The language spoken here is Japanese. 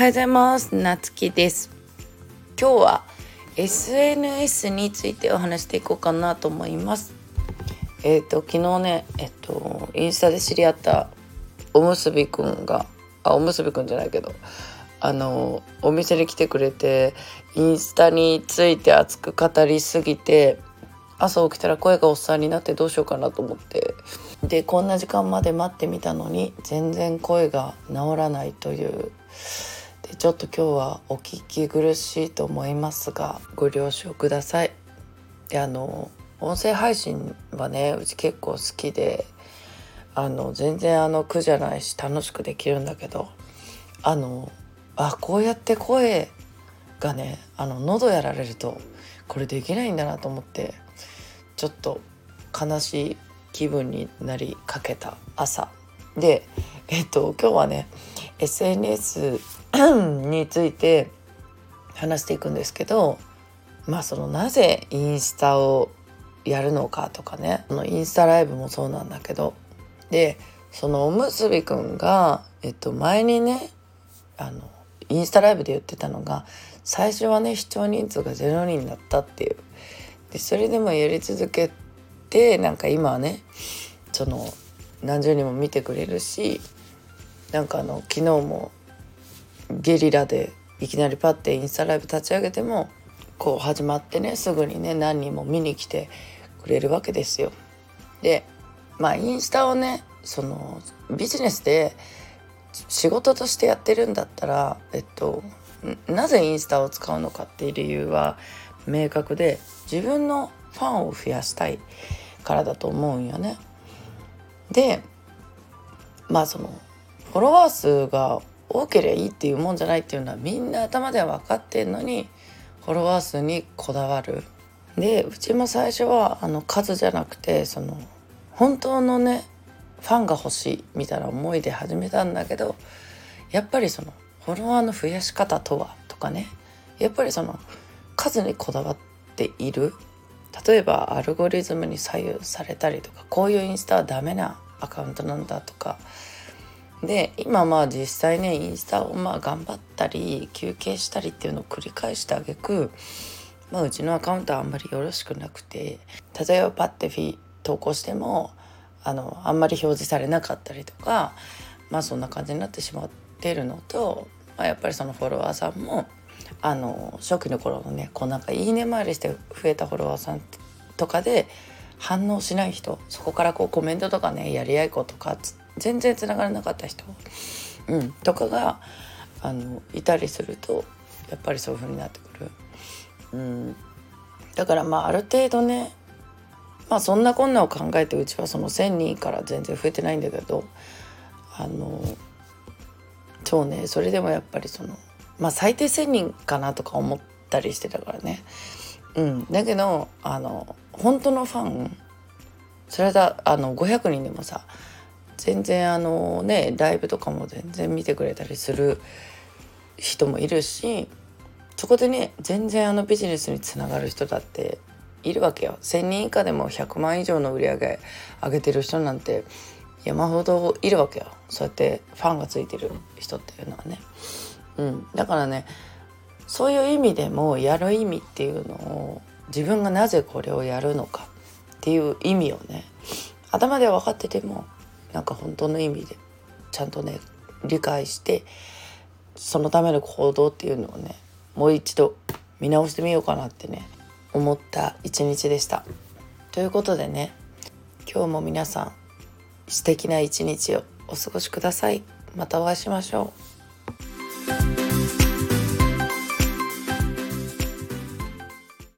はようございます。なつきです。今日は SNS についてお話していこうかなと思います。えっ、ー、と昨日ねえっ、とインスタで知り合ったおむすびくんがあおむすびくんじゃないけどあのお店に来てくれてインスタについて熱く語りすぎて朝起きたら声がおっさんになってどうしようかなと思って。でこんな時間まで待ってみたのに全然声が治らないという。でちょっと今日はお聞き苦しいと思いますがご了承ください。であの音声配信はねうち結構好きであの全然あの苦じゃないし楽しくできるんだけどあのあこうやって声がねあの喉やられるとこれできないんだなと思ってちょっと悲しい気分になりかけた朝でえっと今日はね SNS について話していくんですけどまあそのなぜインスタをやるのかとかねのインスタライブもそうなんだけどでそのおむすびくんが、えっと、前にねあのインスタライブで言ってたのが最初はね視聴人数が0人だったっていう。でそれでもやり続けてなんか今はねその何十人も見てくれるしなんかあの昨日もゲリラでいきなりパッてインスタライブ立ち上げてもこう始まってねすぐにね何人も見に来てくれるわけですよ。でまあインスタをねそのビジネスで仕事としてやってるんだったらえっとなぜインスタを使うのかっていう理由は明確で自分のファンを増やしたいからだと思うんよね。でまあそのフォロワー数が多ければいいっていうもんじゃないっていうのはみんな頭では分かってんのにフォロワー数にこだわる。でうちも最初はあの数じゃなくてその本当のねファンが欲しいみたいな思いで始めたんだけどやっぱりそのフォロワーの増やし方とはとかねやっぱりその数にこだわっている例えばアルゴリズムに左右されたりとかこういうインスタはダメなアカウントなんだとかで今まあ実際ねインスタをまあ頑張ったり休憩したりっていうのを繰り返してあげく、まあ、うちのアカウントはあんまりよろしくなくて例えばパッてフィ投稿してもあのあんまり表示されなかったりとかまあそんな感じになってしまってるのと、まあ、やっぱりそのフォロワーさんもあの初期の頃のねこうなんか「いいね」回りして増えたフォロワーさんとかで反応しない人そこからこうコメントとかねやり合い子とかっつっ全然つながらなかった人、うん、とかがあのいたりするとやっぱりそういう風になってくる。うん、だからまあある程度ねまあそんなこんなを考えてうちはその1,000人から全然増えてないんだけどあのそうねそれでもやっぱりそのまあ最低1,000人かなとか思ったりしてたからね。うん、だけどあの本当のファンそれだあの500人でもさ全然あのねライブとかも全然見てくれたりする人もいるしそこでね全然あのビジネスにつながる人だっているわけよ。1,000人以下でも100万以上の売り上げ上げてる人なんて山ほどいるわけよ。そうやってファンがついてる人っていうのはね。うん、だからねそういう意味でもやる意味っていうのを自分がなぜこれをやるのかっていう意味をね頭では分かっててもなんか本当の意味でちゃんとね理解してそのための行動っていうのをねもう一度見直してみようかなってね思った一日でした。ということでね今日も皆さん素敵な一日をお過ごしください。またお会いしましょう。